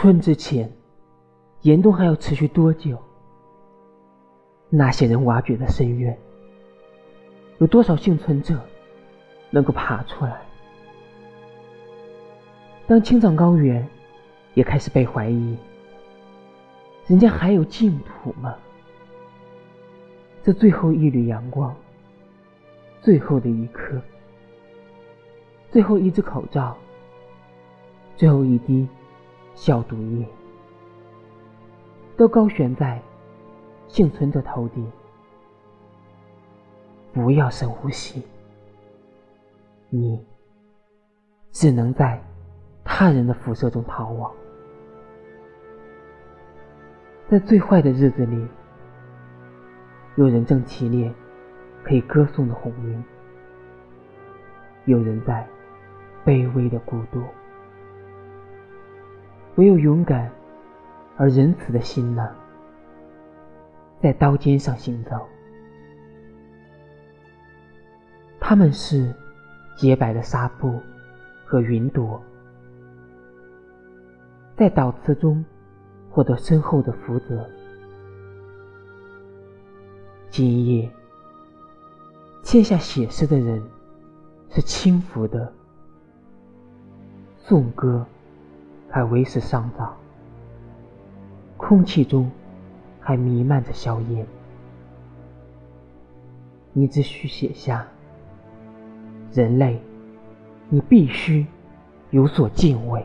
春之前，严冬还要持续多久？那些人挖掘的深渊，有多少幸存者能够爬出来？当青藏高原也开始被怀疑，人家还有净土吗？这最后一缕阳光，最后的一刻，最后一只口罩，最后一滴消毒液，都高悬在幸存者头顶。不要深呼吸，你只能在他人的辐射中逃亡。在最坏的日子里。有人正骑猎可以歌颂的红云，有人在卑微的孤独。唯有勇敢而仁慈的心呢，在刀尖上行走。他们是洁白的纱布和云朵，在祷词中获得深厚的福泽。今夜，签下血诗的人是轻浮的，颂歌还为时尚早，空气中还弥漫着硝烟。你只需写下：人类，你必须有所敬畏。